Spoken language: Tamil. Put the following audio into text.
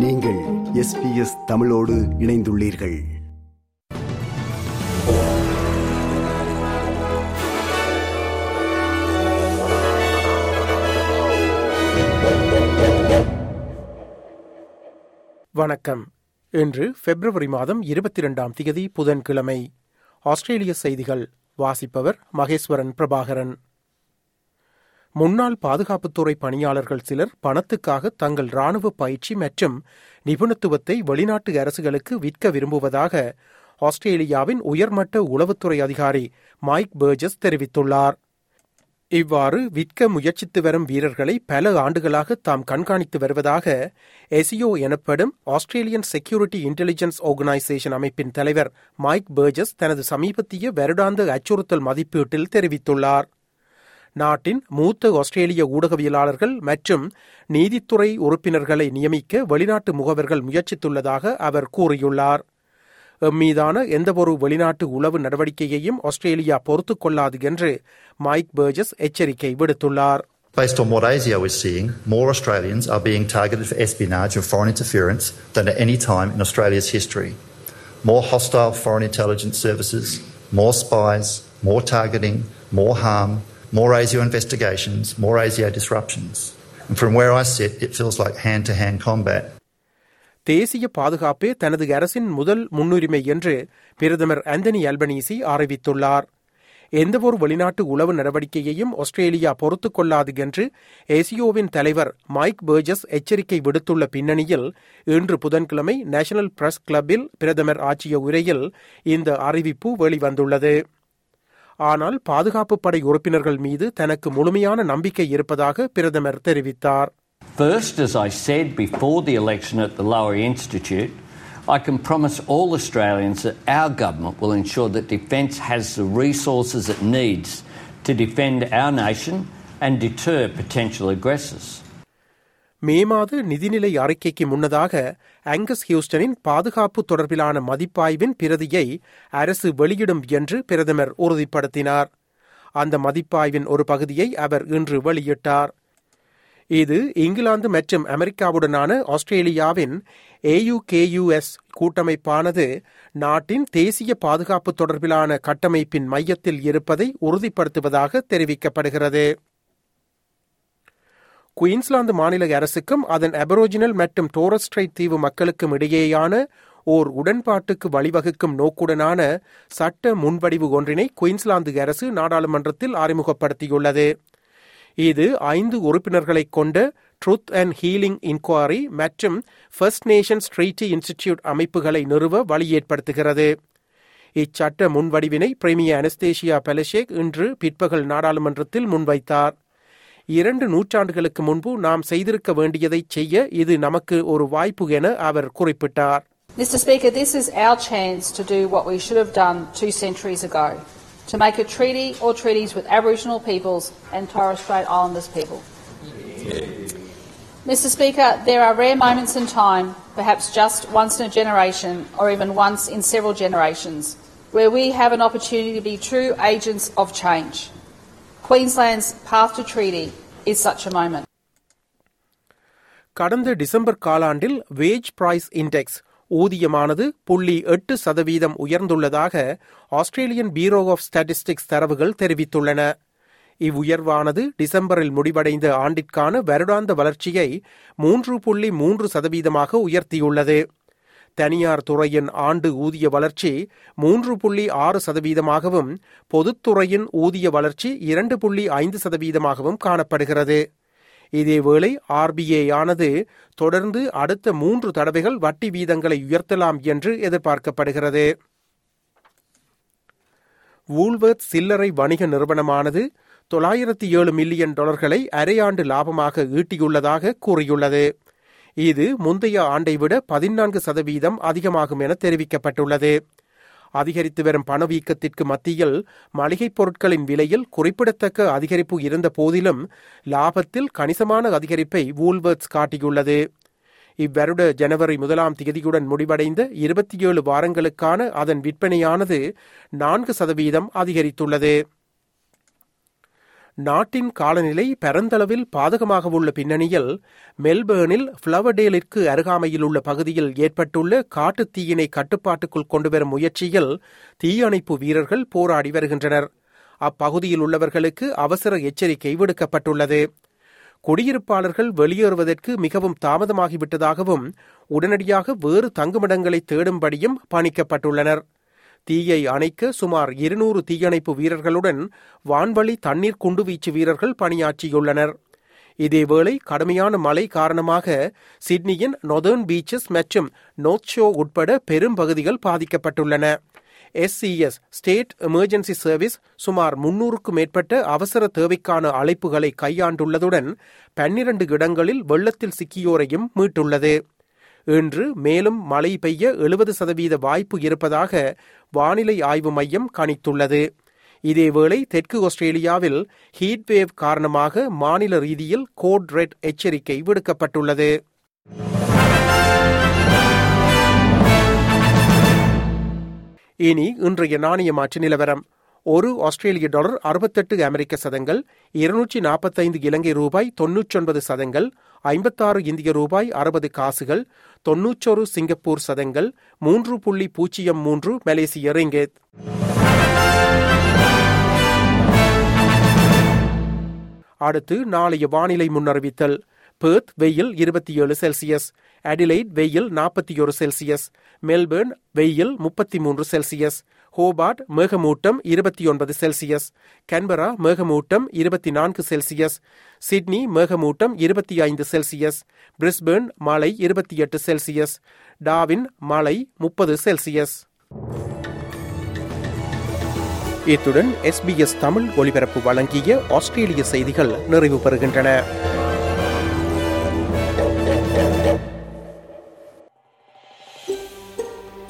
நீங்கள் எஸ் பி எஸ் தமிழோடு இணைந்துள்ளீர்கள். வணக்கம். இன்று பிப்ரவரி மாதம் இருபத்தி இரண்டாம் திகதி புதன்கிழமை. ஆஸ்திரேலிய செய்திகள். வாசிப்பவர் மகேஸ்வரன் பிரபாகரன். முன்னாள் பாதுகாப்புத்துறை பணியாளர்கள் சிலர் பணத்துக்காக தங்கள் ராணுவ பயிற்சி மற்றும் நிபுணத்துவத்தை வெளிநாட்டு அரசுகளுக்கு விற்க விரும்புவதாக ஆஸ்திரேலியாவின் உயர்மட்ட உளவுத்துறை அதிகாரி மைக் பர்ஜஸ் தெரிவித்துள்ளார். இவ்வாறு விற்க முயற்சித்து வரும் வீரர்களை பல ஆண்டுகளாக தாம் கண்காணித்து வருவதாக எசியோ எனப்படும் ஆஸ்திரேலியன் செக்யூரிட்டி இன்டெலிஜென்ஸ் ஆர்கனைசேஷன் அமைப்பின் தலைவர் மைக் பர்ஜஸ் தனது சமீபத்திய வருடாந்த அச்சுறுத்தல் மதிப்பீட்டில் தெரிவித்துள்ளார். நாட்டின் மூத்த ஆஸ்திரேலிய ஊடகவியலாளர்கள் மற்றும் நீதித்துறை உறுப்பினர்களை நியமிக்க வெளிநாட்டு முகவர்கள் முயற்சித்துள்ளதாக அவர் கூறியுள்ளார் எம்மீதான எந்தவொரு வெளிநாட்டு உளவு நடவடிக்கையையும் ஆஸ்திரேலியா பொறுத்துக் கொள்ளாது என்று மைக் பர்ஜஸ் எச்சரிக்கை விடுத்துள்ளார் Based on what ASIO is seeing, more Australians are being targeted for espionage and foreign interference than at any time in Australia's history. More hostile foreign intelligence services, more spies, more targeting, more harm, more ASIO investigations, more ASIO disruptions. And from where I sit, it feels like hand to hand combat. தேசிய பாதுகாப்பே தனது அரசின் முதல் முன்னுரிமை என்று பிரதமர் அந்தனி அல்பனீசி அறிவித்துள்ளார் எந்தவொரு வெளிநாட்டு உளவு நடவடிக்கையையும் ஆஸ்திரேலியா பொறுத்துக் கொள்ளாது என்று ஏசியோவின் தலைவர் மைக் பர்ஜஸ் எச்சரிக்கை விடுத்துள்ள பின்னணியில் இன்று புதன்கிழமை நேஷனல் பிரஸ் கிளப்பில் பிரதமர் ஆற்றிய உரையில் இந்த அறிவிப்பு வெளிவந்துள்ளது ஆனால் பாதுகாப்பு படை உறுப்பினர்கள் மீது தனக்கு முழுமையான நம்பிக்கை இருப்பதாக பிரதமர் தெரிவித்தார் First, as I said before the election at the Lower Institute, I can promise all Australians that our government will ensure that Defence has the resources it needs to defend our nation and deter potential aggressors. மே மாத நிதிநிலை அறிக்கைக்கு முன்னதாக ஆங்கஸ் ஹியூஸ்டனின் பாதுகாப்பு தொடர்பிலான மதிப்பாய்வின் பிரதியை அரசு வெளியிடும் என்று பிரதமர் உறுதிப்படுத்தினார். அந்த மதிப்பாய்வின் ஒரு பகுதியை அவர் இன்று வெளியிட்டார். இது இங்கிலாந்து மற்றும் அமெரிக்காவுடனான ஆஸ்திரேலியாவின் ஏயுகேயுஎஸ் கூட்டமைப்பானது நாட்டின் தேசிய பாதுகாப்பு தொடர்பிலான கட்டமைப்பின் மையத்தில் இருப்பதை உறுதிப்படுத்துவதாக தெரிவிக்கப்படுகிறது. குயின்ஸ்லாந்து மாநில அரசுக்கும் அதன் அபரோஜினல் மற்றும் டோரஸ்ட்ரைட் தீவு மக்களுக்கும் இடையேயான ஓர் உடன்பாட்டுக்கு வழிவகுக்கும் நோக்குடனான சட்ட முன்வடிவு ஒன்றினை குயின்ஸ்லாந்து அரசு நாடாளுமன்றத்தில் அறிமுகப்படுத்தியுள்ளது. இது ஐந்து உறுப்பினர்களை கொண்ட ட்ரூத் அண்ட் ஹீலிங் இன்குவாரி மற்றும் ஃபர்ஸ்ட் நேஷன்ஸ் ட்ரீட்டி இன்ஸ்டிடியூட் அமைப்புகளை நிறுவ வழி ஏற்படுத்துகிறது இச்சட்ட முன்வடிவினை பிரேமிய அனஸ்தேஷியா பெலஷேக் இன்று பிற்பகல் நாடாளுமன்றத்தில் முன்வைத்தார். இரண்டு நூற்றாண்டுகளுக்கு முன்பு நாம் செய்திருக்க வேண்டியதை செய்ய இது நமக்கு ஒரு வாய்ப்பு என அவர் குறிப்பிட்டார் Mr Speaker, this is our chance to do what we should have done two centuries ago to make a treaty or treaties with Aboriginal peoples and Torres Strait Islanders people. Mr Speaker, there are rare moments in time, perhaps just once in a generation or even once in several generations, where we have an opportunity to be true agents of change. Queensland's path to treaty is such a moment. கடந்த டிசம்பர் காலாண்டில் வேஜ் பிரைஸ் இண்டெக்ஸ் ஊதியமானது புள்ளி எட்டு சதவீதம் உயர்ந்துள்ளதாக ஆஸ்திரேலியன் பீரோ ஆஃப் ஸ்டாட்டிஸ்டிக்ஸ் தரவுகள் தெரிவித்துள்ளன இவ்வுயர்வானது டிசம்பரில் முடிவடைந்த ஆண்டிற்கான வருடாந்த வளர்ச்சியை மூன்று புள்ளி மூன்று சதவீதமாக உயர்த்தியுள்ளது தனியார் துறையின் ஆண்டு ஊதிய வளர்ச்சி மூன்று புள்ளி ஆறு சதவீதமாகவும் பொதுத்துறையின் ஊதிய வளர்ச்சி இரண்டு புள்ளி ஐந்து சதவீதமாகவும் காணப்படுகிறது. இதேவேளை ஆர்பிஐ ஆனது தொடர்ந்து அடுத்த மூன்று தடவைகள் வட்டி வீதங்களை உயர்த்தலாம் என்று எதிர்பார்க்கப்படுகிறது. வூல்வர்த் சில்லறை வணிக நிறுவனமானது தொள்ளாயிரத்தி ஏழு மில்லியன் டாலர்களை அரையாண்டு லாபமாக ஈட்டியுள்ளதாக கூறியுள்ளது. இது முந்தைய ஆண்டை விட பதினான்கு சதவீதம் அதிகமாகும் என தெரிவிக்கப்பட்டுள்ளது. அதிகரித்து வரும் பணவீக்கத்திற்கு மத்தியில் மளிகைப் பொருட்களின் விலையில் குறிப்பிடத்தக்க அதிகரிப்பு இருந்த போதிலும் லாபத்தில் கணிசமான அதிகரிப்பை வூல்வர்ட்ஸ் காட்டியுள்ளது. இவ்வருட ஜனவரி முதலாம் தேதியுடன் முடிவடைந்த இருபத்தி ஏழு வாரங்களுக்கான அதன் விற்பனையானது நான்கு சதவீதம் அதிகரித்துள்ளது. நாட்டின் காலநிலை பரந்தளவில் பாதகமாக உள்ள பின்னணியில் மெல்பேர்னில் ஃப்ளவர்டேலிற்கு அருகாமையில் உள்ள பகுதியில் ஏற்பட்டுள்ள காட்டுத் தீயினை கட்டுப்பாட்டுக்குள் கொண்டுவரும் முயற்சியில் தீயணைப்பு வீரர்கள் போராடி வருகின்றனர். அப்பகுதியில் உள்ளவர்களுக்கு அவசர எச்சரிக்கை விடுக்கப்பட்டுள்ளது. குடியிருப்பாளர்கள் வெளியேறுவதற்கு மிகவும் தாமதமாகிவிட்டதாகவும் உடனடியாக வேறு தங்குமிடங்களை தேடும்படியும் பணிக்கப்பட்டுள்ளனர். தீயை அணைக்க சுமார் இருநூறு தீயணைப்பு வீரர்களுடன் வான்வழி தண்ணீர் குண்டுவீச்சு வீரர்கள் பணியாற்றியுள்ளனர். இதேவேளை கடுமையான மழை காரணமாக சிட்னியின் நொதர்ன் பீச்சஸ் மற்றும் நோத்ஷோ உட்பட பெரும் பகுதிகள் பாதிக்கப்பட்டுள்ளன. எஸ்சிஎஸ் ஸ்டேட் எமர்ஜென்சி சர்வீஸ் சுமார் முன்னூறுக்கும் மேற்பட்ட அவசர தேவைக்கான அழைப்புகளை கையாண்டுள்ளதுடன் பன்னிரண்டு இடங்களில் வெள்ளத்தில் சிக்கியோரையும் மீட்டுள்ளது. இன்று மேலும் மழை பெய்ய எழுபது சதவீத வாய்ப்பு இருப்பதாக வானிலை ஆய்வு மையம் கணித்துள்ளது. இதேவேளை தெற்கு ஆஸ்திரேலியாவில் ஹீட்வேவ் காரணமாக மாநில ரீதியில் கோட் ரெட் எச்சரிக்கை விடுக்கப்பட்டுள்ளது. இனி இன்றைய நாணய மாற்று நிலவரம். ஒரு ஆஸ்திரேலிய டாலர் அறுபத்தெட்டு அமெரிக்க சதங்கள் இருநூற்றி நாற்பத்தைந்து இலங்கை ரூபாய் தொன்னூற்றொன்பது சதங்கள் ஐம்பத்தாறு இந்திய ரூபாய் அறுபது காசுகள் தொன்னூற்றொரு சிங்கப்பூர் சதங்கள் மூன்று புள்ளி பூஜ்ஜியம் மூன்று மலேசிய ரிங்கேத். அடுத்து நாளைய வானிலை முன்னறிவித்தல். பேர்த் வெயில் இருபத்தி ஏழு செல்சியஸ் அடிலைட் வெயில் நாற்பத்தி ஒரு செல்சியஸ் மெல்பர்ன் வெயில் முப்பத்தி மூன்று செல்சியஸ் ஹோபார்ட் மேகமூட்டம் இருபத்தி ஒன்பது செல்சியஸ். கன்பரா மேகமூட்டம் இருபத்தி நான்கு செல்சியஸ். சிட்னி மேகமூட்டம் இருபத்தி ஐந்து செல்சியஸ். பிரிஸ்பேர்ன் மாலை இருபத்தி எட்டு செல்சியஸ். டாவின் மாலை முப்பது செல்சியஸ். இத்துடன் எஸ்பிஎஸ் தமிழ் ஒலிபரப்பு வழங்கிய ஆஸ்திரேலிய செய்திகள் நிறைவு பெறுகின்றன.